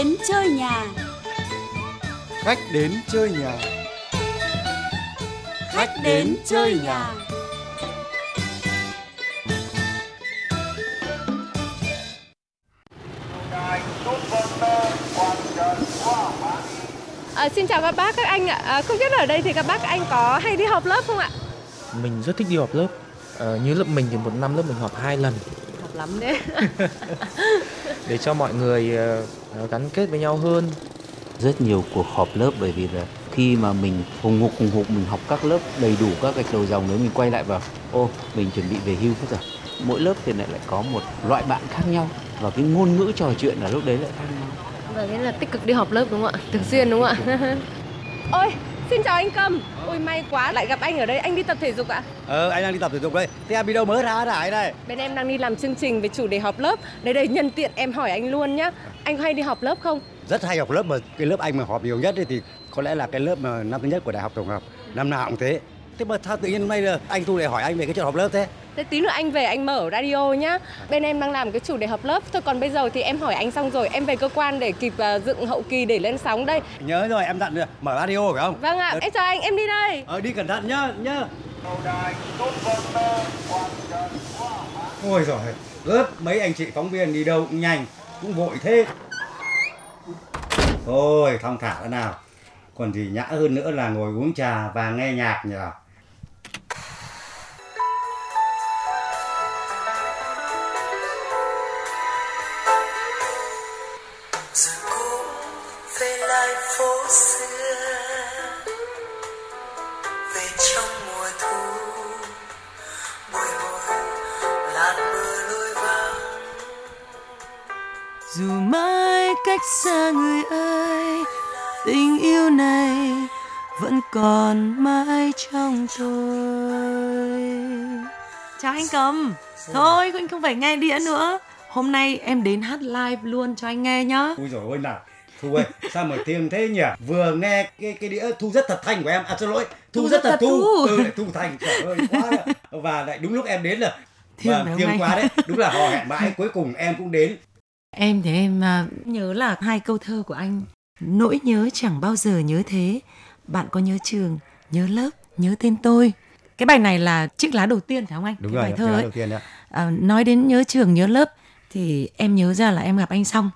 đến chơi nhà. Khách đến chơi nhà. Khách đến chơi nhà. À, xin chào các bác các anh ạ. À, không biết ở đây thì các bác anh có hay đi họp lớp không ạ? Mình rất thích đi họp lớp. Ờ, như lớp mình thì một năm lớp mình họp hai lần Họp lắm đấy. để cho mọi người gắn kết với nhau hơn. rất nhiều cuộc họp lớp bởi vì là khi mà mình hùng hục hùng hục mình học các lớp đầy đủ các gạch đầu dòng nếu mình quay lại vào ô mình chuẩn bị về hưu hết rồi mỗi lớp thì lại lại có một loại bạn khác nhau và cái ngôn ngữ trò chuyện là lúc đấy lại khác nhau Vâng, thế là tích cực đi họp lớp đúng không ạ? Thường xuyên đúng không ạ? Ôi, xin chào anh Cầm. Ôi may quá lại gặp anh ở đây. Anh đi tập thể dục ạ? Ờ, anh đang đi tập thể dục đây. Thế em đi đâu mới ra rải đây? Bên em đang đi làm chương trình về chủ đề họp lớp. Đây đây nhân tiện em hỏi anh luôn nhá. Anh có hay đi họp lớp không? Rất hay học lớp mà cái lớp anh mà họp nhiều nhất thì có lẽ là cái lớp mà năm thứ nhất của đại học tổng hợp. Năm nào cũng thế. Thế mà sao tự nhiên hôm nay là anh Thu lại hỏi anh về cái chuyện họp lớp thế? Thế tí nữa anh về anh mở radio nhá. Bên em đang làm cái chủ đề họp lớp. Thôi còn bây giờ thì em hỏi anh xong rồi em về cơ quan để kịp à, dựng hậu kỳ để lên sóng đây. Nhớ rồi, em dặn rồi, mở radio phải không? Vâng ạ, Ờ, em chào anh, em đi đây. Ờ, đi cẩn thận nhá, nhá. Ôi giời, lớp mấy anh chị phóng viên đi đâu cũng nhanh, cũng vội thế. Thôi, thong thả thế nào. Còn gì nhã hơn nữa là ngồi uống trà và nghe nhạc nhỉ? Lại phố xưa. Về trong mùa thu bồi hồi làn mưa lôi vang dù mãi cách xa người ơi tình yêu này vẫn còn mãi trong tôi. Chào anh cầm. Thôi anh không phải nghe đĩa nữa. Hôm nay em đến hát live luôn cho anh nghe nhá. Ui dồi ôi nào Thu ơi, sao mà thiêng thế nhỉ? Vừa nghe cái cái đĩa thu rất thật thanh của em, à xin lỗi, thu, Thu rất thật thật thu, ừ thu thành, trời ơi quá ạ. và lại đúng lúc em đến là Thiêng không thiêng quá đấy, đúng là hò hẹn mãi cuối cùng em cũng đến. Em thì em à, nhớ là hai câu thơ của anh Nỗi nhớ chẳng bao giờ nhớ thế Bạn có nhớ trường, nhớ lớp, nhớ tên tôi Cái bài này là chiếc lá đầu tiên phải không anh? Đúng cái rồi, bài thơ ấy. đầu tiên đó. À, nói đến nhớ trường, nhớ lớp Thì em nhớ ra là em gặp anh xong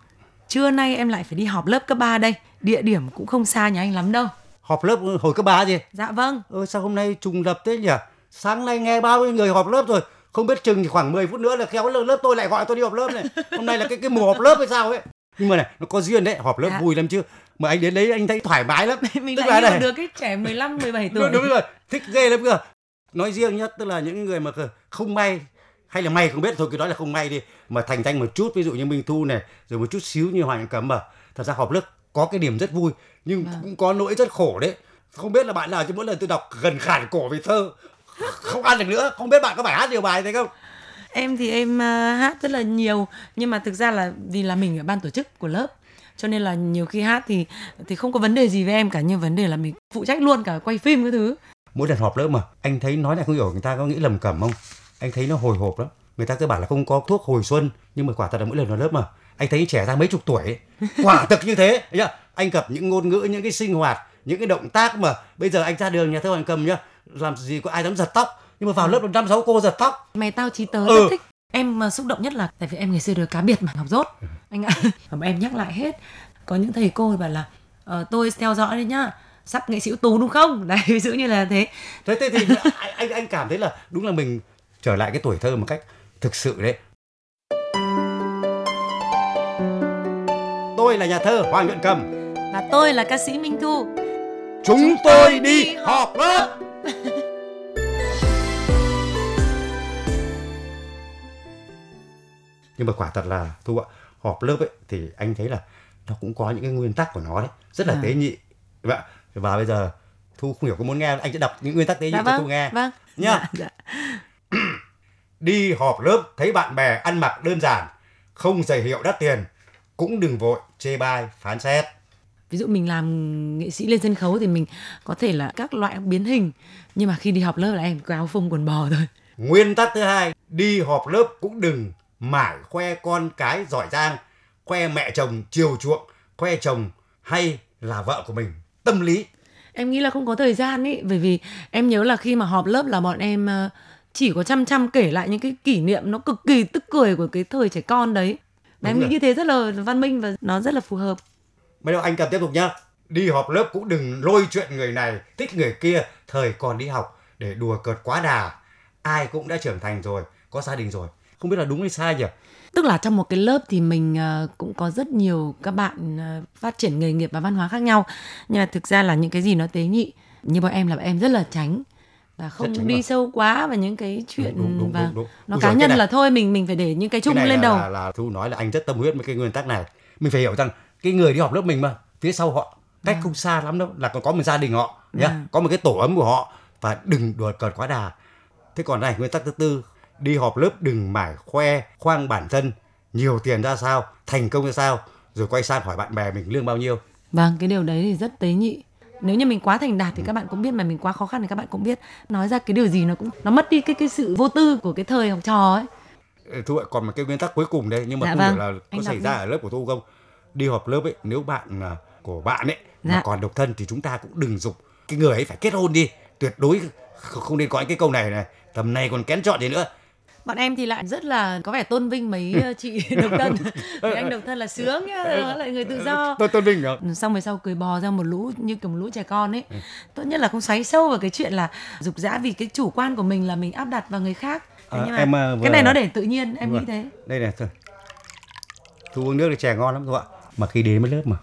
Trưa nay em lại phải đi họp lớp cấp 3 đây Địa điểm cũng không xa nhà anh lắm đâu Họp lớp hồi cấp ba gì? Dạ vâng Ơ sao hôm nay trùng lập thế nhỉ? Sáng nay nghe bao nhiêu người họp lớp rồi, không biết chừng thì khoảng 10 phút nữa là khéo lớp, tôi lại gọi tôi đi họp lớp này. Hôm nay là cái cái mùa họp lớp hay sao ấy. Nhưng mà này, nó có duyên đấy, họp lớp Dạ. vui lắm chứ. Mà anh đến đấy anh thấy thoải mái lắm. Mình Tức lại là này- được cái trẻ 15, 17 tuổi đúng, đúng rồi thích ghê lắm cơ nói riêng nhất tức là những người mà không may hay là may không biết thôi cứ nói là không may đi. Mà thành danh một chút ví dụ như minh thu này rồi một chút xíu như hoàng cấm mà thật ra họp lớp có cái điểm rất vui nhưng Vâng. cũng có nỗi rất khổ đấy. Không biết là bạn nào chứ mỗi lần tôi đọc gần khản cổ về thơ không ăn được nữa. Không biết bạn có phải hát nhiều bài thế không? Em thì em à, hát rất là nhiều nhưng mà thực ra là vì là mình ở ban tổ chức của lớp cho nên là nhiều khi hát thì thì không có vấn đề gì với em cả nhưng vấn đề là mình phụ trách luôn cả quay phim cái thứ. mỗi lần họp lớp mà anh thấy nói này không hiểu người ta có nghĩ lầm cẩm không anh thấy nó hồi hộp lắm người ta cứ bảo là không có thuốc hồi xuân nhưng mà quả thật là mỗi lần vào lớp mà anh thấy trẻ ra mấy chục tuổi ấy. quả thực như thế thấy chưa? anh cập những ngôn ngữ những cái sinh hoạt những cái động tác mà bây giờ anh ra đường nhà thơ hoàng cầm nhá làm gì có ai dám giật tóc nhưng mà vào lớp năm sáu cô giật tóc Mày tao trí tớ Ừ. rất thích. Em mà xúc động nhất là tại vì em ngày xưa được cá biệt mà học dốt anh ạ. Mà em nhắc lại hết. Có những thầy cô bảo là ờ, tôi theo dõi đấy nhá. Sắp nghệ sĩ ưu tú đúng không? Đấy ví dụ như là thế. thế thế thì anh anh anh cảm thấy là đúng là mình trở lại cái tuổi thơ một cách thực sự đấy tôi là nhà thơ hoàng nhuận cầm Và tôi là ca sĩ Minh Thu. chúng tôi đi họp lớp nhưng mà quả thật là thu ạ họp lớp ấy thì anh thấy là nó cũng có những cái nguyên tắc của nó đấy rất là À. tế nhị Vậy ạ. và bây giờ thu không hiểu có muốn nghe anh sẽ đọc những nguyên tắc tế nhị Dạ cho vâng. thu nghe Vâng. nhá Dạ, dạ. Đi họp lớp thấy bạn bè ăn mặc đơn giản không giày hiệu đắt tiền cũng đừng vội chê bai phán xét. Ví dụ mình làm nghệ sĩ lên sân khấu thì mình có thể là các loại biến hình nhưng mà khi đi học lớp là em có áo phông quần bò thôi. Nguyên tắc thứ hai, đi họp lớp cũng đừng mải khoe con cái giỏi giang, khoe mẹ chồng chiều chuộng khoe chồng hay là vợ của mình. Tâm lý. Em nghĩ là không có thời gian ý bởi vì em nhớ là khi mà họp lớp là bọn em ờ, chỉ có chăm chăm kể lại những cái kỷ niệm nó cực kỳ tức cười của cái thời trẻ con đấy. Và em nghĩ như thế rất là văn minh và nó rất là phù hợp. Bây giờ anh cần tiếp tục nhá. Đi họp lớp cũng đừng lôi chuyện người này thích người kia thời còn đi học để đùa cợt quá đà. Ai cũng đã trưởng thành rồi có gia đình rồi. Không biết là đúng hay sai nhỉ? Tức là trong một cái lớp thì mình ờ, cũng có rất nhiều các bạn ờ, phát triển nghề nghiệp và văn hóa khác nhau. Nhưng mà thực ra là những cái gì nó tế nhị như bọn em là bọn em rất là tránh và không tránh đi mà. sâu quá vào những cái chuyện Đúng, đúng, và đúng, đúng. nó Ui cá cái nhân là thôi mình mình phải để những cái chung cái lên là, đầu là, là thu nói là anh rất tâm huyết với cái nguyên tắc này mình phải hiểu rằng cái người đi họp lớp mình mà phía sau họ cách không xa lắm đâu là còn có một gia đình họ nhá À. có một cái tổ ấm của họ và đừng đùa cợt quá đà thế còn này nguyên tắc thứ tư đi họp lớp đừng mải khoe khoang bản thân nhiều tiền ra sao thành công ra sao rồi quay sang hỏi bạn bè mình lương bao nhiêu Vâng, cái điều đấy thì rất tế nhị. Nếu như mình quá thành đạt thì các bạn cũng biết mà mình quá khó khăn thì các bạn cũng biết. Nói ra cái điều gì nó cũng nó mất đi cái cái sự vô tư của cái thời học trò ấy. Thu ạ còn một cái nguyên tắc cuối cùng đây nhưng mà Dạ không vâng, hiểu là có anh xảy ra đi. ở lớp của thu không đi họp lớp ấy nếu bạn à, của bạn ấy mà Dạ. còn độc thân thì chúng ta cũng đừng dục cái người ấy phải kết hôn đi tuyệt đối không không nên có những cái câu này này tầm này còn kén chọn gì nữa Bọn em thì lại rất là có vẻ tôn vinh mấy ờ, chị độc thân. Mấy anh độc thân là sướng nhá, nó lại người tự do. tôi tôn vinh đó Xong rồi sau cười bò ra một lũ như kiểu một lũ trẻ con ấy. Tốt nhất là không xoáy sâu vào cái chuyện là dục dã vì cái chủ quan của mình là mình áp đặt vào người khác. Thế À, nhưng mà em, à, vừa- cái này nó để tự nhiên, em Đúng nghĩ thế. đây này thôi thu uống nước thì chè ngon lắm thôi ạ mà khi đến với lớp mà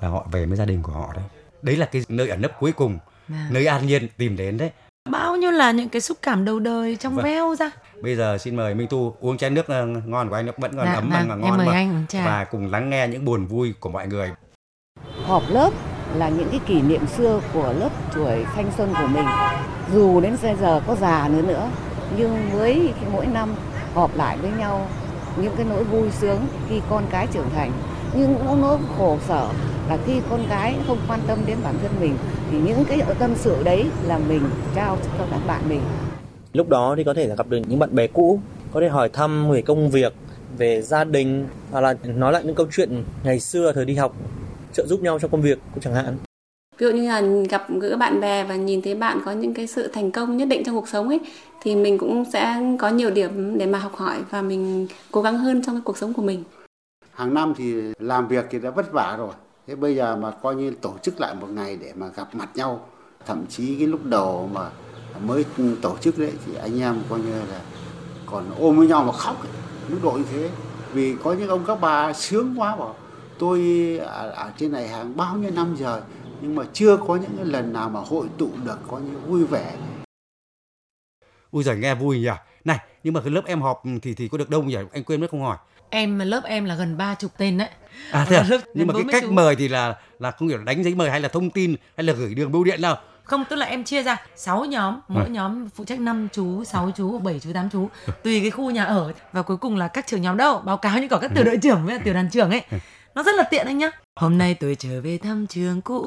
là họ về với gia đình của họ đấy đấy là cái nơi ẩn nấp cuối cùng À. nơi an nhiên tìm đến đấy Bao nhiêu là những cái xúc cảm đầu đời trong Vâng. veo ra. Bây giờ xin mời minh tu uống chén nước ờ, ngon của anh nó vẫn còn Dạ, ấm vâng, mà em ngon mời mà anh uống trà. và cùng lắng nghe những buồn vui của mọi người Họp lớp là những cái kỷ niệm xưa của lớp tuổi thanh xuân của mình. Dù đến bây giờ có già nữa nữa, nhưng với cái mỗi năm họp lại với nhau những cái nỗi vui sướng khi con cái trưởng thành. Nhưng cũng nỗi khổ sở là khi con cái không quan tâm đến bản thân mình thì những cái tâm sự đấy là mình trao cho các bạn mình. Lúc đó thì có thể là gặp được những bạn bè cũ, có thể hỏi thăm về công việc, về gia đình hoặc là nói lại những câu chuyện ngày xưa thời đi học, trợ giúp nhau trong công việc cũng chẳng hạn. ví dụ như là gặp gỡ bạn bè và nhìn thấy bạn có những cái sự thành công nhất định trong cuộc sống ấy thì mình cũng sẽ có nhiều điểm để mà học hỏi và mình cố gắng hơn trong cái cuộc sống của mình hàng năm thì làm việc thì đã vất vả rồi thế bây giờ mà coi như tổ chức lại một ngày để mà gặp mặt nhau thậm chí cái lúc đầu mà mới tổ chức đấy thì anh em coi như là còn ôm với nhau mà khóc ấy, mức độ như thế vì có những ông các bà sướng quá bảo tôi ở, ở trên này hàng bao nhiêu năm rồi nhưng mà chưa có những cái lần nào mà hội tụ được có như vui vẻ Ui giời nghe vui nhỉ. Này, nhưng mà cái lớp em họp thì thì có được đông nhỉ? Anh quên mất không hỏi. Em lớp em là gần ba chục tên đấy. À thế à? Lớp Nhưng mà cái 40 cách chú. mời thì là là không hiểu là đánh giấy mời hay là thông tin hay là gửi đường bưu điện nào. Không, tức là em chia ra 6 nhóm, mỗi Ừ. nhóm phụ trách 5 chú, 6 chú, 7 chú, 8 chú, tùy cái khu nhà ở và cuối cùng là các trưởng nhóm đâu, báo cáo như có các tiểu đội trưởng với tiểu đoàn trưởng ấy. Nó rất là tiện anh nhá. Hôm nay tôi trở về thăm trường cũ,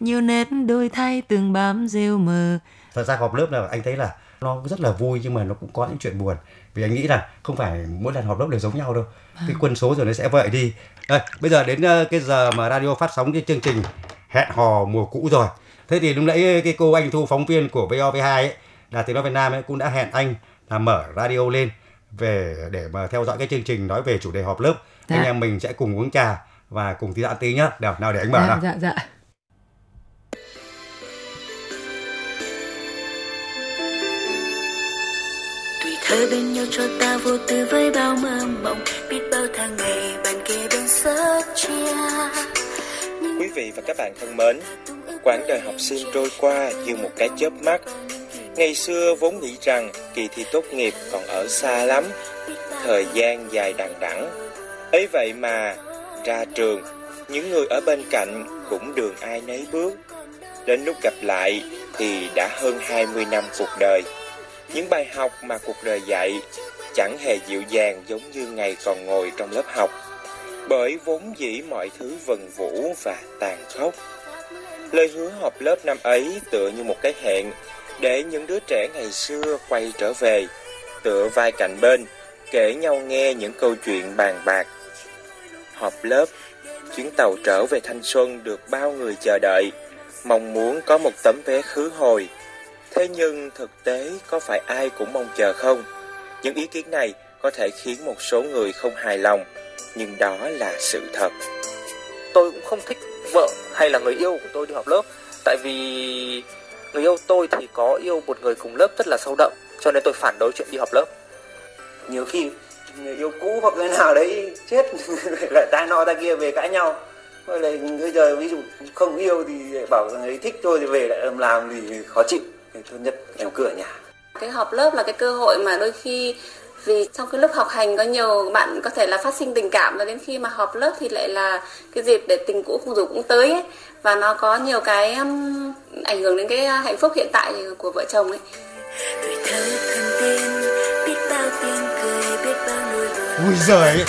nhiều nét đôi thay từng bám rêu mờ. Thật ra họp lớp là anh thấy là nó rất là vui nhưng mà nó cũng có những chuyện buồn. Vì anh nghĩ là không phải mỗi lần họp lớp đều giống nhau đâu. Cái quân số rồi nó sẽ vậy đi. Đây, bây giờ đến ờ, cái giờ mà radio phát sóng cái chương trình hẹn hò mùa cũ rồi. Thế thì lúc nãy cái cô anh Thu phóng viên của VOV2 ấy là tiếng nói Việt Nam ấy cũng đã hẹn anh là mở radio lên về để mà theo dõi cái chương trình nói về chủ đề họp lớp. Dạ. Anh em mình sẽ cùng uống trà và cùng tí ăn tí nhá. Nào, nào để anh mở dạ, nào. dạ, dạ. tuổi thơ bên nhau cho ta vô tư với bao mơ mộng biết bao tháng ngày bàn kề bên sớt chia Quý vị và các bạn thân mến, quãng đời học sinh trôi qua như một cái chớp mắt. Ngày xưa vốn nghĩ rằng kỳ thi tốt nghiệp còn ở xa lắm, thời gian dài đằng đẵng. ấy vậy mà ra trường, những người ở bên cạnh cũng đường ai nấy bước. Đến lúc gặp lại thì đã hơn 20 năm cuộc đời. Những bài học mà cuộc đời dạy chẳng hề dịu dàng giống như ngày còn ngồi trong lớp học bởi vốn dĩ mọi thứ vần vũ và tàn khốc. Lời hứa họp lớp năm ấy tựa như một cái hẹn để những đứa trẻ ngày xưa quay trở về, tựa vai cạnh bên, kể nhau nghe những câu chuyện bàn bạc. Họp lớp chuyến tàu trở về thanh xuân được bao người chờ đợi, mong muốn có một tấm vé khứ hồi. Thế nhưng thực tế có phải ai cũng mong chờ không? Những ý kiến này có thể khiến một số người không hài lòng, nhưng đó là sự thật. Tôi cũng không thích vợ hay là người yêu của tôi đi học lớp, tại vì người yêu tôi thì có yêu một người cùng lớp rất là sâu đậm, cho nên tôi phản đối chuyện đi học lớp. Nhiều khi người yêu cũ hoặc người nào đấy chết lại tai nọ ta kia về cãi nhau rồi lại bây giờ ví dụ không yêu thì bảo người thích thôi thì về lại làm làm thì khó chịu thì tốt nhất em cửa nhà cái họp lớp là cái cơ hội mà đôi khi vì trong cái lúc học hành có nhiều bạn có thể là phát sinh tình cảm và đến khi mà họp lớp thì lại là cái dịp để tình cũ không dù cũng tới ấy. và nó có nhiều cái um, ảnh hưởng đến cái hạnh phúc hiện tại của vợ chồng ấy. Tuổi thơ thân tên biết bao tiếng cười biết bao nỗi buồn. Ui giời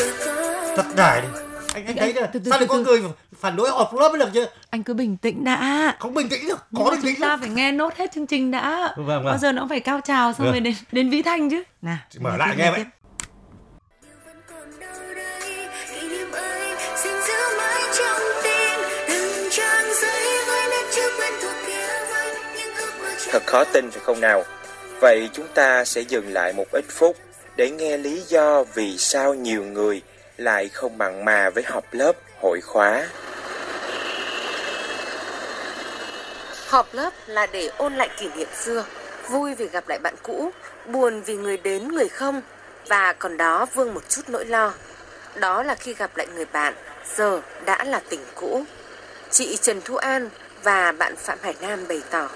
thật đài đi anh anh thấy từ từ, sao lại có người phản đối họp lớp mới được chứ? Anh cứ bình tĩnh đã. Không bình tĩnh được có bình chúng tĩnh ta phải nghe nốt hết chương trình đã. Vâng, vâng. bao giờ nó cũng phải cao trào xong Vâng. rồi đến đến vĩ thanh chứ. Nào mở lại nghe vậy. Thật khó tin phải không nào? Vậy chúng ta sẽ dừng lại một ít phút để nghe lý do vì sao nhiều người lại không mặn mà với học lớp hội khóa. Họp lớp là để ôn lại kỷ niệm xưa, vui vì gặp lại bạn cũ, buồn vì người đến người không và còn đó vương một chút nỗi lo. Đó là khi gặp lại người bạn, giờ đã là tình cũ. Chị Trần Thu An và bạn Phạm Hải Nam bày tỏ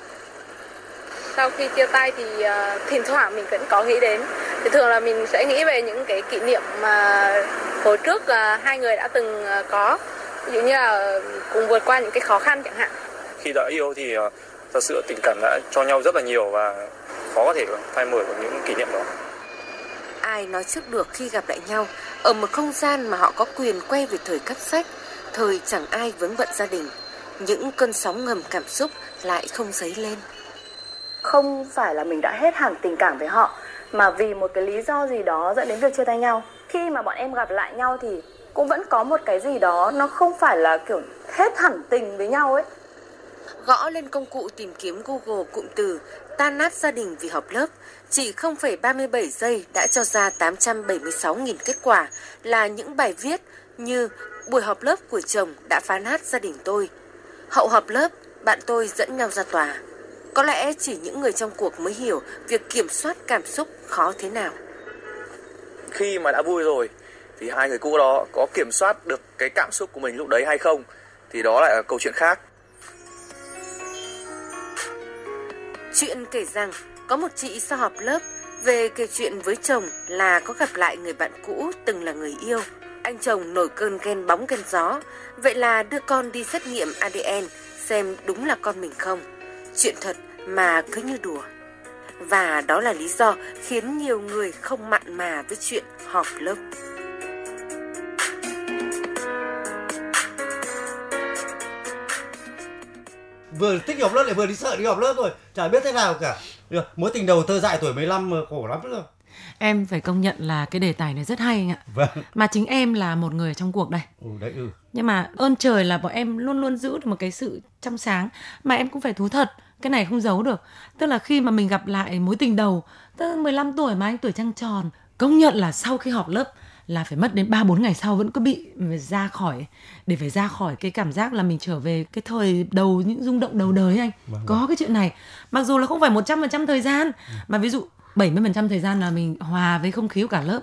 sau khi chia tay thì ờ, thỉnh thoảng mình vẫn có nghĩ đến thì thường là mình sẽ nghĩ về những cái kỷ niệm mà hồi trước ờ, hai người đã từng ờ, có ví dụ như là cùng vượt qua những cái khó khăn chẳng hạn khi đã yêu thì ờ, thật sự tình cảm đã cho nhau rất là nhiều và khó có thể phai mở được những kỷ niệm đó. Ai nói trước được khi gặp lại nhau ở một không gian mà họ có quyền quay về thời cắp sách, thời chẳng ai vướng bận gia đình. Những cơn sóng ngầm cảm xúc lại không dấy lên không phải là mình đã hết hẳn tình cảm với họ mà vì một cái lý do gì đó dẫn đến việc chia tay nhau khi mà bọn em gặp lại nhau thì cũng vẫn có một cái gì đó nó không phải là kiểu hết hẳn tình với nhau ấy Gõ lên công cụ tìm kiếm Google cụm từ tan nát gia đình vì học lớp, chỉ 0,37 giây đã cho ra 876.000 kết quả là những bài viết như buổi họp lớp của chồng đã phá nát gia đình tôi. Hậu họp lớp, bạn tôi dẫn nhau ra tòa. Có lẽ chỉ những người trong cuộc mới hiểu việc kiểm soát cảm xúc khó thế nào. Khi mà đã vui rồi thì hai người cũ đó có kiểm soát được cái cảm xúc của mình lúc đấy hay không thì đó lại là câu chuyện khác. Chuyện kể rằng có một chị sau họp lớp về kể chuyện với chồng là có gặp lại người bạn cũ từng là người yêu. Anh chồng nổi cơn ghen bóng ghen gió, vậy là đưa con đi xét nghiệm ADN xem đúng là con mình không. Chuyện thật mà cứ như đùa. Và đó là lý do khiến nhiều người không mặn mà với chuyện họp lớp. vừa thích học lớp lại vừa đi sợ đi học lớp rồi chả biết thế nào cả Được, mối tình đầu thơ dại tuổi 15 khổ lắm rồi em phải công nhận là cái đề tài này rất hay anh ạ. Vâng. Mà chính em là một người trong cuộc đây. Ừ, đấy ừ. Nhưng mà ơn trời là bọn em luôn luôn giữ được một cái sự trong sáng. Mà em cũng phải thú thật cái này không giấu được. Tức là khi mà mình gặp lại mối tình đầu tức là 15 tuổi mà anh tuổi trăng tròn công nhận là sau khi họp lớp là phải mất đến 3 4 ngày sau vẫn cứ bị ra khỏi để phải ra khỏi cái cảm giác là mình trở về cái thời đầu những rung động đầu đời ấy anh. Vâng, Có cái chuyện này. Mặc dù là không phải 100% thời gian mà ví dụ 70% thời gian là mình hòa với không khí của cả lớp.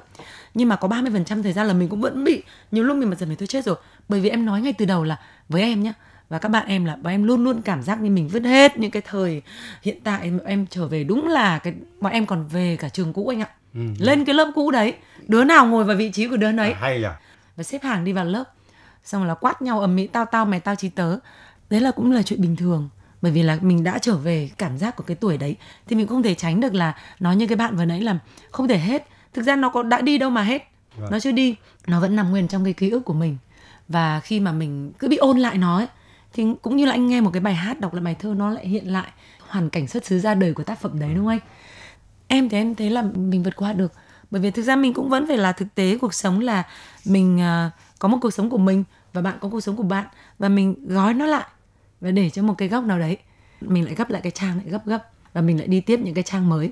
Nhưng mà có 30% thời gian là mình cũng vẫn bị nhiều lúc mình mà dần này tôi chết rồi. Bởi vì em nói ngay từ đầu là với em nhá và các bạn em là bọn em luôn luôn cảm giác như mình vứt hết những cái thời hiện tại em, em trở về đúng là cái bọn em còn về cả trường cũ anh ạ Ừ. lên cái lớp cũ đấy đứa nào ngồi vào vị trí của đứa đấy À, hay nhỉ và xếp hàng đi vào lớp xong là quát nhau ầm ĩ tao tao mày tao chí tớ đấy là cũng là chuyện bình thường bởi vì là mình đã trở về cảm giác của cái tuổi đấy thì mình không thể tránh được là nói như cái bạn vừa nãy là không thể hết. Thực ra nó có đã đi đâu mà hết. Vâng. nó chưa đi nó vẫn nằm nguyên trong cái ký ức của mình. Và khi mà mình cứ bị ôn lại nó ấy, thì cũng như là anh nghe một cái bài hát đọc lại bài thơ nó lại hiện lại hoàn cảnh xuất xứ ra đời của tác phẩm đấy đúng không anh? Em thì em thấy là mình vượt qua được. Bởi vì thực ra mình cũng vẫn phải là thực tế cuộc sống là mình à, có một cuộc sống của mình và bạn có cuộc sống của bạn và mình gói nó lại và để cho một cái góc nào đấy mình lại gấp lại cái trang lại gấp gấp và mình lại đi tiếp những cái trang mới.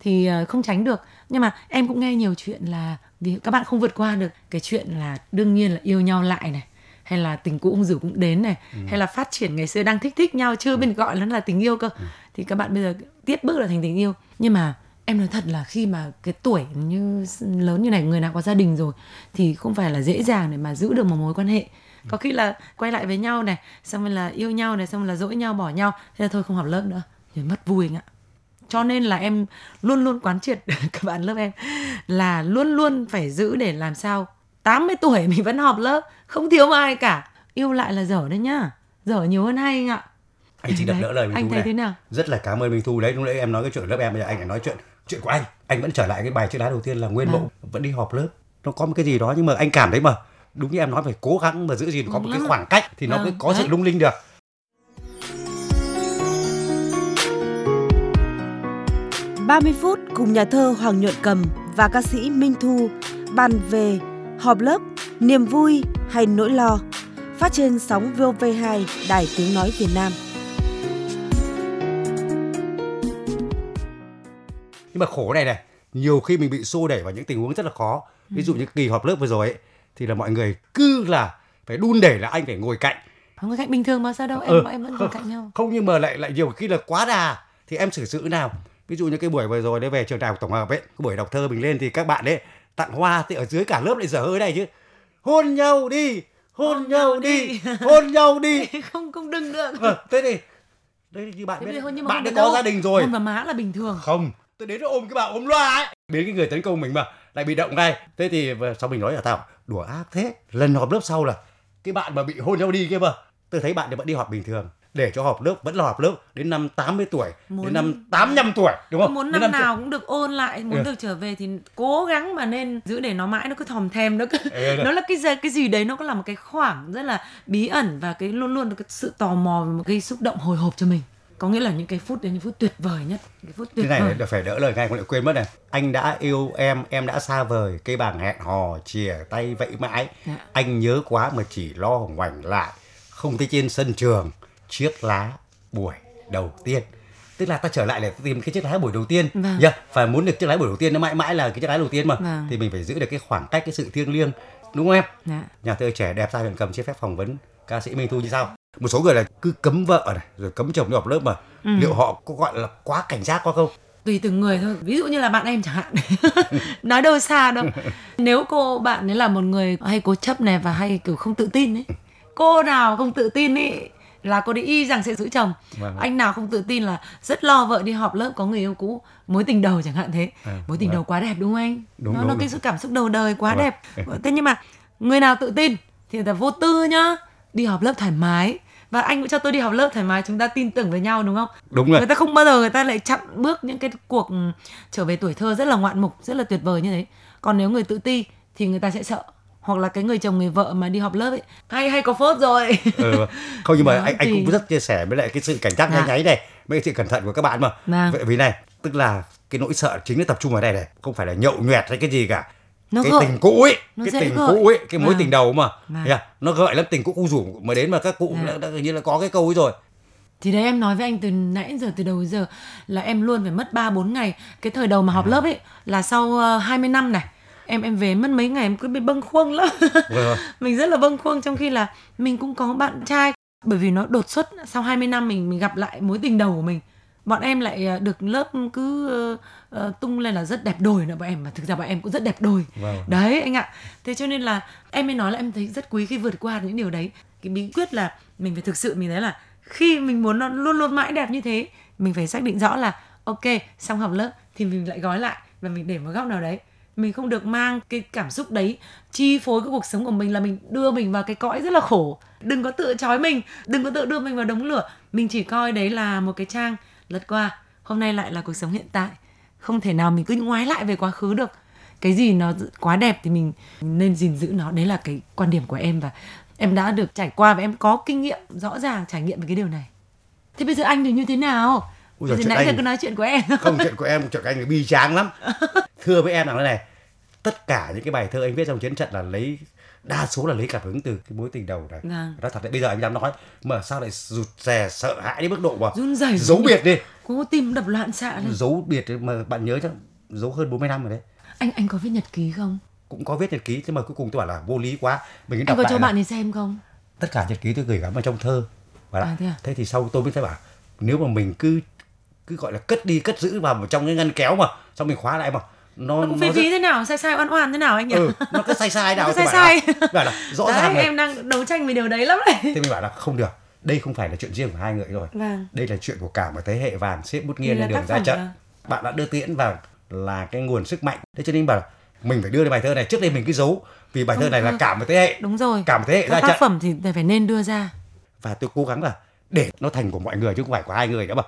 Thì ờ, không tránh được. Nhưng mà em cũng nghe nhiều chuyện là vì các bạn không vượt qua được cái chuyện là đương nhiên là yêu nhau lại này hay là tình cũ ung rủ cũng đến này Ừ. hay là phát triển ngày xưa đang thích thích nhau chưa bên gọi nó là tình yêu cơ. Thì các bạn bây giờ tiếp bước là thành tình yêu. Nhưng mà em nói thật là khi mà cái tuổi như lớn như này người nào có gia đình rồi thì không phải là dễ dàng để mà giữ được một mối quan hệ có khi là quay lại với nhau này xong rồi là yêu nhau này xong rồi là dỗi nhau bỏ nhau. Thế là thôi không học lớp nữa. Thì mất vui anh ạ. Cho nên là em luôn luôn quán triệt các bạn lớp em là luôn luôn phải giữ để làm sao 80 tuổi mình vẫn họp lớp không thiếu ai cả. Yêu lại là dở đấy nhá. Dở nhiều hơn hay anh ạ. Anh chỉ Đấy, đỡ lời Minh anh Thu thấy này. thế nào? Rất là cảm ơn Minh Thu. Đấy lúc nãy em nói cái chuyện lớp em bây giờ anh lại nói chuyện chuyện của anh. Anh vẫn trở lại cái bài chữ đá đầu tiên là nguyên Vâng. mẫu vẫn đi họp lớp. Nó có một cái gì đó nhưng mà anh cảm thấy mà đúng như em nói phải cố gắng mà giữ gìn có một cái Vâng. khoảng cách thì nó Vâng, mới có sự đấy. lung linh được 30 phút cùng nhà thơ Hoàng Nhuận Cầm và ca sĩ Minh Thu bàn về họp lớp, niềm vui hay nỗi lo. Phát trên sóng VOV2 Đài Tiếng Nói Việt Nam. nhưng mà khổ này này nhiều khi mình bị xô đẩy vào những tình huống rất là khó ví dụ như kỳ họp lớp vừa rồi ấy, thì là mọi người cứ là phải đun đẩy là anh phải ngồi cạnh. Không có cạnh bình thường mà sao đâu em bọn em vẫn ngồi cạnh nhau. Không nhưng mà lại lại nhiều khi là quá đà thì em xử sự nào? Ví dụ như cái buổi vừa rồi đấy về trường đại học tổng hợp ấy cái buổi đọc thơ mình lên thì các bạn ấy tặng hoa thì ở dưới cả lớp lại dở hơi này chứ. Hôn nhau đi hôn, nhau đi hôn nhau đi. Không không đừng được. Vâng, thế thì đây như bạn Thế biết hôn bạn hôn đến có đâu? gia đình rồi. Hôn vào má là bình thường. Không tôi đến nó ôm cái bà ôm loa ấy. Đến cái người tấn công mình mà lại bị động ngay. Thế thì sau mình nói là tao đùa ác thế lần họp lớp sau là cái bạn mà bị hôn nhau đi kia mà. Tôi thấy bạn thì vẫn đi họp bình thường để cho họp lớp vẫn là họp lớp đến năm 80 tuổi Muốn- đến năm 85 tuổi đúng không? Muốn Đến năm năm nào cũng được ôn lại muốn Ừ. được trở về thì cố gắng mà nên giữ để nó mãi nó cứ thòm thèm nó cứ Ừ, nó là cái gì cái gì đấy nó có là một cái khoảng rất là bí ẩn và cái luôn luôn cái sự tò mò và một cái xúc động hồi hộp cho mình có nghĩa là những cái phút đấy những phút tuyệt vời nhất cái phút tuyệt cái này vời phải đỡ lời ngay không lại quên mất này anh đã yêu em em đã xa vời cây bảng hẹn hò chìa tay vậy mãi Dạ. anh nhớ quá mà chỉ lo ngoảnh lại không thấy trên sân trường chiếc lá buổi đầu tiên tức là ta trở lại để tìm cái chiếc lá buổi đầu tiên Vâng. yeah. và muốn được chiếc lá buổi đầu tiên nó mãi mãi là cái chiếc lá đầu tiên mà Vâng. thì mình phải giữ được cái khoảng cách cái sự thiêng liêng đúng không em Dạ. nhà thơ trẻ đẹp trai huyện cầm xin phép phỏng vấn ca sĩ Minh Thu như sau một số người là cứ cấm vợ này rồi cấm chồng đi học lớp mà. Ừ. liệu họ có gọi là quá cảnh giác quá không? Tùy từng người thôi. Ví dụ như là bạn em chẳng hạn. Nói đâu xa đâu. Nếu cô bạn ấy là một người hay cố chấp này và hay kiểu không tự tin ấy cô nào không tự tin ấy là cô đấy y rằng sẽ giữ chồng. Vâng. anh nào không tự tin là rất lo vợ đi họp lớp có người yêu cũ. Mối tình đầu chẳng hạn thế. À, mối tình vâng. đầu quá đẹp đúng không anh? Đúng, nó đúng, là cái sự cảm xúc đầu đời quá Vâng. đẹp. Thế nhưng mà người nào tự tin thì ta vô tư nhá. Đi học lớp thoải mái và anh cũng cho tôi đi học lớp thoải mái chúng ta tin tưởng với nhau đúng không Đúng rồi. người ta không bao giờ người ta lại chặn bước những cái cuộc ừ, trở về tuổi thơ rất là ngoạn mục rất là tuyệt vời như thế còn nếu người tự ti thì người ta sẽ sợ hoặc là cái người chồng người vợ mà đi học lớp ấy hay hay có phốt rồi ừ. không nhưng mà Đó, anh anh thì- cũng rất chia sẻ với lại cái sự cảnh giác Dạ. nháy nháy này với cái sự cẩn thận của các bạn mà Vâng. vậy vì này tức là cái nỗi sợ chính nó tập trung vào đây này không phải là nhậu nhẹt hay cái gì cả Nó cái gợi. tình cũ ấy Nó cái tình gợi. cũ ấy cái mối Vâng. tình đầu mà Vâng. Thấy chưa? nó gợi lắm tình cũ không rủ mà đến mà các cụ Dạ. đã, đã, như là có cái câu ấy rồi thì đấy em nói với anh từ nãy giờ từ đầu giờ là em luôn phải mất 3 4 ngày. Cái thời đầu mà học lớp ấy là sau uh, 20 năm này. Em em về mất mấy ngày em cứ bị bâng khuâng lắm. Vâng. mình rất là bâng khuâng trong khi là mình cũng có bạn trai bởi vì nó đột xuất sau 20 năm mình mình gặp lại mối tình đầu của mình. Bọn em lại ờ, được lớp cứ ờ, tung lên là rất đẹp đôi nữa bọn em mà thực ra bọn em cũng rất đẹp đôi. Vâng. Đấy anh ạ. Thế cho nên là em mới nói là em thấy rất quý khi vượt qua những điều đấy. Cái bí quyết là mình phải thực sự mình thấy là khi mình muốn nó luôn luôn mãi đẹp như thế, mình phải xác định rõ là ok, xong học lớp thì mình lại gói lại và mình để một góc nào đấy. Mình không được mang cái cảm xúc đấy chi phối cái cuộc sống của mình là mình đưa mình vào cái cõi rất là khổ. Đừng có tự trói mình, đừng có tự đưa mình vào đống lửa. Mình chỉ coi đấy là một cái trang lật qua. Hôm nay lại là cuộc sống hiện tại. Không thể nào mình cứ ngoái lại về quá khứ được. Cái gì nó quá đẹp thì mình nên gìn giữ nó. Đấy là cái quan điểm của em và em đã được trải qua và em có kinh nghiệm rõ ràng trải nghiệm về cái điều này. Thế bây giờ anh thì như thế nào? Ui giờ nãy giờ anh- cứ nói chuyện của em. Không chuyện của em chuyện của anh là bi tráng lắm. Thưa với em rằng thế này tất cả những cái bài thơ anh viết trong chiến trận là lấy đa số là lấy cảm hứng từ cái mối tình đầu này. Đó thật đấy bây giờ anh dám nói mà sao lại rụt rè sợ hãi đến mức độ mà run rẩy. giấu biệt đi Cô tim đập loạn xạ lên. giấu biệt mà bạn nhớ chắc giấu hơn 40 năm rồi đấy Anh anh có viết nhật ký không? cũng có viết nhật ký nhưng mà cuối cùng tôi bảo là vô lý quá mình cứ Anh đọc có cho là bạn ấy xem không? tất cả nhật ký tôi gửi gắm vào trong thơ và À, thế à? thế thì sau tôi mới thấy bảo nếu mà mình cứ cứ gọi là cất đi cất giữ vào trong cái ngăn kéo mà xong mình khóa lại mà nó Nó cũng phí rất- phí thế nào, sai sai oan oan thế nào anh nhỉ? ừ, nó cứ sai sai nào cứ sai bảo là- sai. bảo là rõ Đấy, ràng này em đang đấu tranh với điều đấy lắm đấy. thế mình bảo là không được đây không phải là chuyện riêng của hai người rồi. Vâng. đây là chuyện của cả một thế hệ vàng xếp bút nghiêng lên đường ra trận. là- bạn đã đưa tiễn vào là cái nguồn sức mạnh. Thế cho nên bảo mình phải đưa bài thơ này. Trước đây mình cứ giấu vì bài thơ này là cả một thế hệ. Đúng rồi. cả một thế hệ Các ra tác trận. phẩm thì phải nên đưa ra. và tôi cố gắng là để nó thành của mọi người chứ không phải của hai người nữa mà.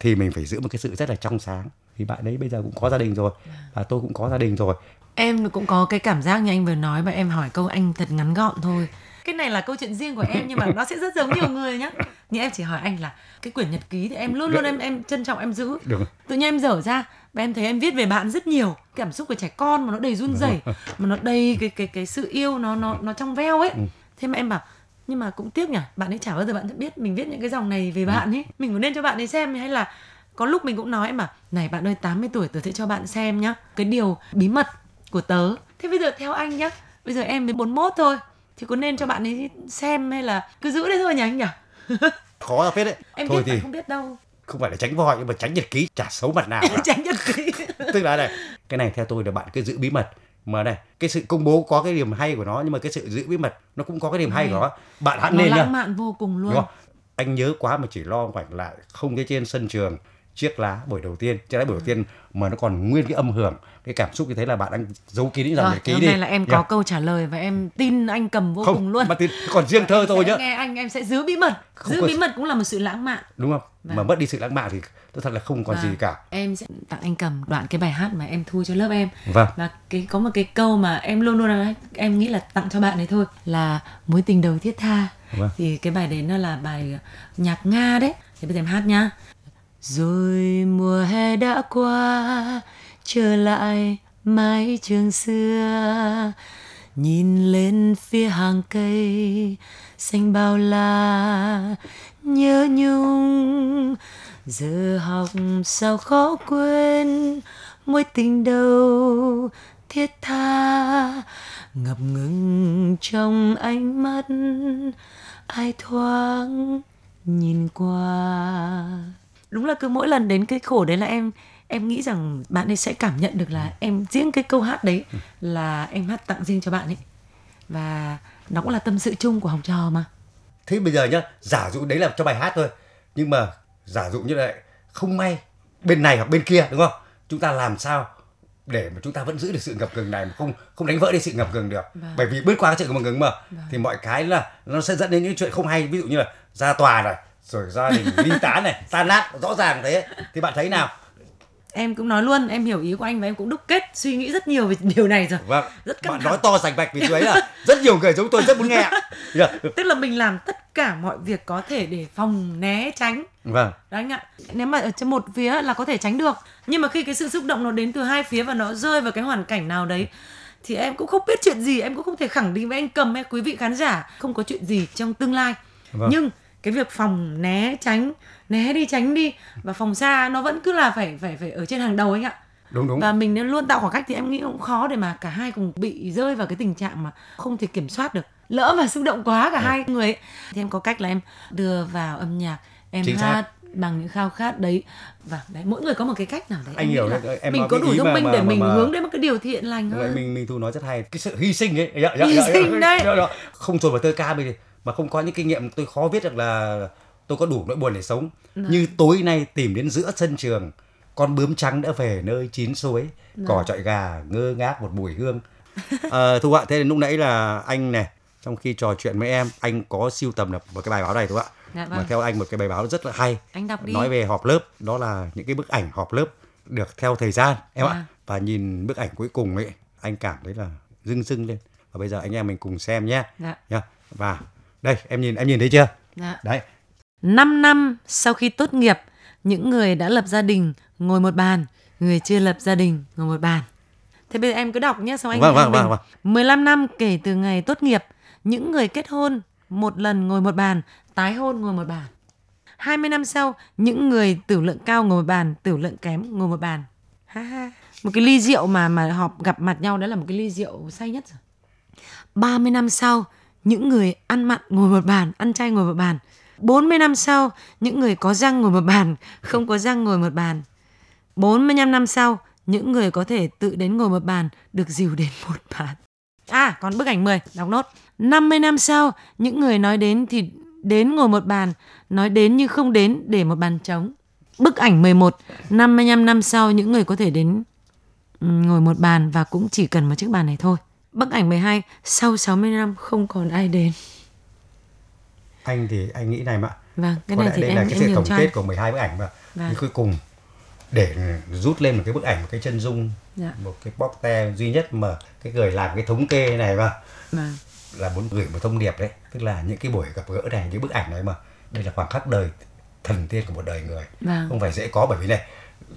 Thì mình phải giữ một cái sự rất là trong sáng. Thì bạn đấy bây giờ cũng có gia đình rồi. Và tôi cũng có gia đình rồi. Em cũng có cái cảm giác như anh vừa nói và em hỏi câu anh thật ngắn gọn thôi. Cái này là câu chuyện riêng của em nhưng mà nó sẽ rất giống nhiều người nhá. Nhưng em chỉ hỏi anh là cái quyển nhật ký thì em luôn luôn em em trân trọng em giữ. được Tự nhiên em dở ra và em thấy em viết về bạn rất nhiều. Cảm xúc của trẻ con mà nó đầy run rẩy mà nó đầy cái cái cái sự yêu nó nó nó trong veo ấy. Thế mà em bảo nhưng mà cũng tiếc nhỉ bạn ấy chả bao giờ bạn biết mình viết những cái dòng này về bạn ấy. Mình có nên cho bạn ấy xem hay là có lúc mình cũng nói em bảo này bạn ơi 80 tuổi tớ sẽ cho bạn xem nhá cái điều bí mật của tớ. Thế bây giờ theo anh nhá bây giờ em mới 41 thôi thì có nên cho bạn ấy xem hay là cứ giữ đấy thôi nhỉ anh nhỉ? Khó là phết đấy. Em thôi biết thì không biết đâu. không phải là tránh voi nhưng mà tránh nhật ký chả xấu mặt nào tránh nhật ký. Tức là này cái này theo tôi là bạn cứ giữ bí mật. Mà này cái sự công bố có cái điểm hay của nó nhưng mà cái sự giữ bí mật nó cũng có cái điểm hay của nó. Bạn nó nên lãng mạn vô cùng luôn. Anh nhớ quá mà chỉ lo ngoảnh lại không cái trên sân trường chiếc lá buổi đầu tiên. Chiếc lá buổi đầu tiên mà nó còn nguyên cái âm hưởng cái cảm xúc như thế là bạn đang giấu kín những dòng nhật ký hôm đi. nay là em có Nhá. câu trả lời và em tin anh cầm vô không cùng luôn. mà tin còn riêng thơ thôi nhá. nghe anh em sẽ giữ bí mật. Không giữ có- bí mật cũng là một sự lãng mạn. Đúng không? Vâng. mà mất đi sự lãng mạn thì tôi thật là không còn Vâng. gì cả. Em sẽ tặng anh cầm đoạn cái bài hát mà em thu cho lớp em. Vâng. và cái có một cái câu mà em luôn luôn nói em nghĩ là tặng cho bạn ấy thôi là mối tình đầu thiết tha. Vâng. thì cái bài đấy nó là bài nhạc nga đấy. Thì bây giờ em hát nhá rồi mùa hè đã qua, trở lại mái trường xưa. Nhìn lên phía hàng cây, xanh bao la, nhớ nhung. Giờ học sao khó quên mối tình đầu thiết tha. Ngập ngừng trong ánh mắt, ai thoáng nhìn qua đúng là cứ mỗi lần đến cái khổ đấy là em em nghĩ rằng bạn ấy sẽ cảm nhận được là em diễn cái câu hát đấy là em hát tặng riêng cho bạn ấy. Và nó cũng là tâm sự chung của học trò mà. Thế bây giờ nhá giả dụ đấy là cho bài hát thôi nhưng mà giả dụ như là không may bên này hoặc bên kia đúng không? Chúng ta làm sao để mà chúng ta vẫn giữ được sự ngập ngừng này mà không không đánh vỡ đi sự ngập ngừng được? Vâng. bởi vì bước qua cái sự ngập ngừng mà. Thì mọi cái là nó sẽ dẫn đến những chuyện không hay. Ví dụ như là ra tòa này rồi gia đình ly tán này tan nát rõ ràng thế. Thì bạn thấy nào? Em cũng nói luôn em hiểu ý của anh và em cũng đúc kết suy nghĩ rất nhiều về điều này rồi. Vâng rất căng bạn thẳng. nói to rành bạch vì chú ấy là rất nhiều người giống tôi rất muốn nghe. Dạ. tức là mình làm tất cả mọi việc có thể để phòng né tránh. Vâng. Đấy anh ạ. Nếu mà ở trên một phía là có thể tránh được. Nhưng mà khi cái sự xúc động nó đến từ hai phía Và nó rơi vào cái hoàn cảnh nào đấy Thì em cũng không biết chuyện gì. Em cũng không thể khẳng định với anh Cầm hay quý vị khán giả Không có chuyện gì trong tương lai. Vâng. Nhưng cái việc phòng né tránh Né đi tránh đi. Và phòng xa nó vẫn cứ là phải phải phải ở trên hàng đầu anh ạ. Đúng đúng. Và mình nên luôn tạo khoảng cách thì em nghĩ cũng khó để mà cả hai cùng bị rơi vào cái tình trạng mà không thể kiểm soát được. Lỡ mà xúc động quá cả Ừ. hai người ấy. thì em có cách là em đưa vào âm nhạc em Chính xác. hát bằng những khao khát đấy. Và đấy mỗi người có một cái cách nào đấy Anh hiểu đấy, em mình có đủ thông minh để mà- mình mà- hướng đến một cái điều thiện lành hơn mình mình thu nói rất hay. Cái sự hy sinh ấy. Dạ, dạ, Hy dạ, sinh đấy. không trồn vào thơ ca mình mà không có những kinh nghiệm tôi khó viết được là tôi có đủ nỗi buồn để sống Dạ. như tối nay tìm đến giữa sân trường con bướm trắng đã về nơi chín suối Dạ. cỏ trọi gà ngơ ngác một mùi hương à, thu ạ thế thì lúc nãy là anh này trong khi trò chuyện với em anh có siêu tầm được một cái bài báo này đúng không ạ Dạ mà vâng. theo anh một cái bài báo rất là hay Anh đọc đi. nói về họp lớp đó là những cái bức ảnh họp lớp được theo thời gian em À. ạ và nhìn bức ảnh cuối cùng ấy anh cảm thấy là rưng rưng lên và bây giờ anh em mình cùng xem nhé Dạ. nha và đây em nhìn em nhìn thấy chưa Dạ. đấy 5 năm sau khi tốt nghiệp, những người đã lập gia đình ngồi một bàn, người chưa lập gia đình ngồi một bàn. Thế bây giờ em cứ đọc nhé, xong anh Vâng, vâng, bình. vâng, vâng. 15 năm kể từ ngày tốt nghiệp, những người kết hôn một lần ngồi một bàn, tái hôn ngồi một bàn. 20 năm sau, những người tử lượng cao ngồi một bàn, tử lượng kém ngồi một bàn. Ha ha. Một cái ly rượu mà mà họp gặp mặt nhau đó là một cái ly rượu say nhất rồi. 30 năm sau, những người ăn mặn ngồi một bàn, ăn chay ngồi một bàn. 40 năm sau, những người có răng ngồi một bàn, không có răng ngồi một bàn. 45 năm sau, những người có thể tự đến ngồi một bàn được dìu đến một bàn. À, còn bức ảnh 10, đọc nốt. 50 năm sau, những người nói đến thì đến ngồi một bàn, nói đến như không đến để một bàn trống. Bức ảnh 11, 55 năm sau những người có thể đến ngồi một bàn và cũng chỉ cần một chiếc bàn này thôi. Bức ảnh 12, sau 60 năm không còn ai đến. anh thì anh nghĩ này mà Vâng, cái này thì đây em là cái em sự tổng kết anh. của 12 bức ảnh mà Vâng. cuối cùng để rút lên một cái bức ảnh một cái chân dung Dạ. một cái bóc te duy nhất mà cái người làm cái thống kê này mà Vâng. là muốn gửi một thông điệp đấy tức là những cái buổi gặp gỡ này những bức ảnh này mà đây là khoảng khắc đời thần tiên của một đời người Vâng. không phải dễ có bởi vì này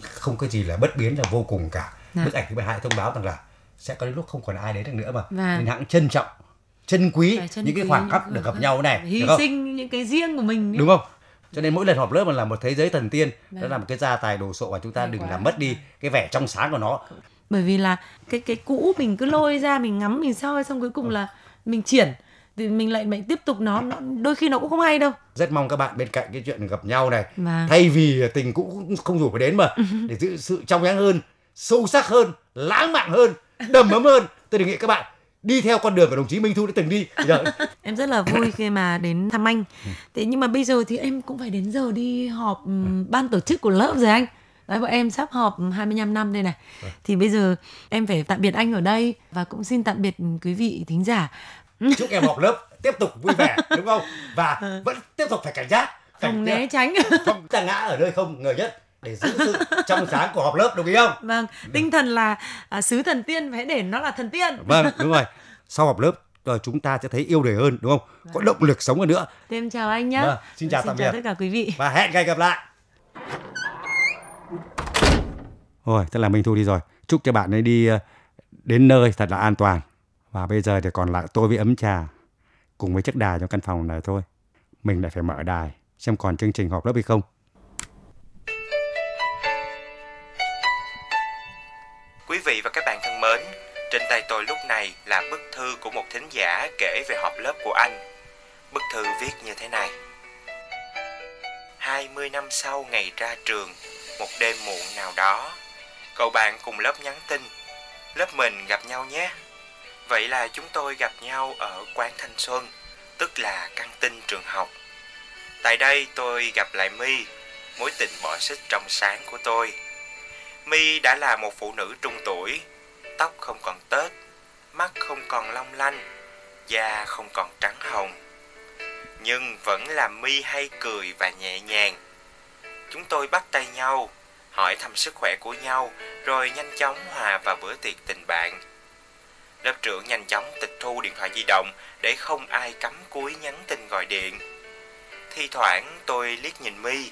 không có gì là bất biến là vô cùng cả Dạ. bức ảnh thứ 12 thông báo rằng là sẽ có đến lúc không còn ai đến được nữa mà Vâng. nên hãng trân trọng trân quý trân những cái khoảng những khắc được gặp nhau này Hy sinh những cái riêng của mình. ấy. đúng không cho nên mỗi lần họp lớp mà là một thế giới thần tiên đó Vâng. là một cái gia tài đồ sộ và chúng ta Hay đừng quá. làm mất đi cái vẻ trong sáng của nó bởi vì là cái cái cũ mình cứ lôi ra mình ngắm mình soi xong cuối cùng là mình triển thì mình lại lại tiếp tục nó, nó đôi khi nó cũng không hay đâu rất mong các bạn bên cạnh cái chuyện gặp nhau này Vâng. thay vì tình cũ cũng không rủ phải đến mà để giữ sự trong sáng hơn sâu sắc hơn lãng mạn hơn đầm ấm hơn. Tôi đề nghị các bạn đi theo con đường của đồng chí Minh Thu đã từng đi. Giờ em rất là vui khi mà đến thăm anh. Thế nhưng mà bây giờ thì em cũng phải đến giờ đi họp ừm, ban tổ chức của lớp rồi anh. Đấy, bọn em sắp họp 25 năm đây này. Thì bây giờ em phải tạm biệt anh ở đây và cũng xin tạm biệt quý vị thính giả. Chúc em họp lớp tiếp tục vui vẻ đúng không? Và vẫn tiếp tục phải cảnh giác. Không cảnh né tránh. Không ta ngã ở nơi không ngờ nhất để giữ sự trong sáng của họp lớp đồng ý không vâng tinh thần là à, sứ thần tiên phải để nó là thần tiên vâng đúng rồi sau họp lớp ờ, chúng ta sẽ thấy yêu đời hơn đúng không có động lực sống hơn nữa Thế em chào anh nhé Vâng, xin chào tạm biệt. tất cả quý vị và hẹn ngày gặp lại Rồi, tức là Minh Thu đi rồi. Chúc cho bạn ấy đi ờ, đến nơi thật là an toàn. Và bây giờ thì còn lại tôi với ấm trà cùng với chiếc đài trong căn phòng này thôi. Mình lại phải mở đài xem còn chương trình họp lớp hay không. Quý vị và các bạn thân mến, trên tay tôi lúc này là bức thư của một thính giả kể về họp lớp của anh. Bức thư viết như thế này. 20 năm sau ngày ra trường, một đêm muộn nào đó, cậu bạn cùng lớp nhắn tin, lớp mình gặp nhau nhé. Vậy là chúng tôi gặp nhau ở quán Thanh Xuân, tức là căng tin trường học. Tại đây tôi gặp lại My, mối tình bỏ xích trong sáng của tôi. My đã là một phụ nữ trung tuổi, tóc không còn tết, mắt không còn long lanh, da không còn trắng hồng. Nhưng vẫn là My hay cười và nhẹ nhàng. Chúng tôi bắt tay nhau, hỏi thăm sức khỏe của nhau, rồi nhanh chóng hòa vào bữa tiệc tình bạn. Lớp trưởng nhanh chóng tịch thu điện thoại di động để không ai cắm cúi nhắn tin gọi điện. Thi thoảng tôi liếc nhìn My,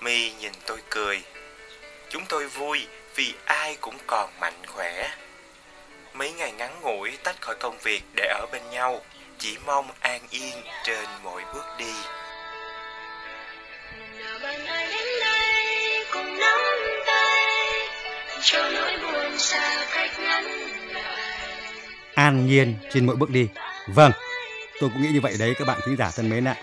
My nhìn tôi cười. Chúng tôi vui vì ai cũng còn mạnh khỏe. Mấy ngày ngắn ngủi tách khỏi công việc để ở bên nhau, chỉ mong an yên trên mỗi bước đi. bạn ai đến đây cùng nắm tay cho nỗi buồn xa cách ngắn An nhiên trên mỗi bước đi. Vâng, tôi cũng nghĩ như vậy đấy các bạn thính giả thân mến ạ.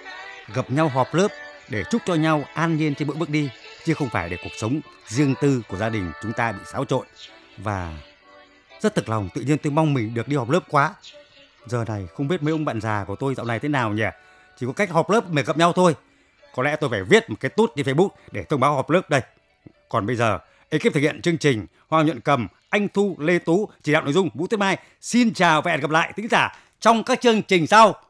Gặp nhau họp lớp để chúc cho nhau an nhiên trên mỗi bước đi, chứ không phải để cuộc sống riêng tư của gia đình chúng ta bị xáo trộn. Và rất thực lòng, tự nhiên tôi mong mình được đi họp lớp quá. Giờ này không biết mấy ông bạn già của tôi dạo này thế nào nhỉ? Chỉ có cách họp lớp để gặp nhau thôi. Có lẽ tôi phải viết một cái tút trên Facebook để thông báo họp lớp đây. Còn bây giờ, ekip thực hiện chương trình Hoàng Nhuận Cầm, Anh Thu, Lê Tú, chỉ đạo nội dung Vũ Tuyết Mai. Xin chào và hẹn gặp lại tính giả trong các chương trình sau.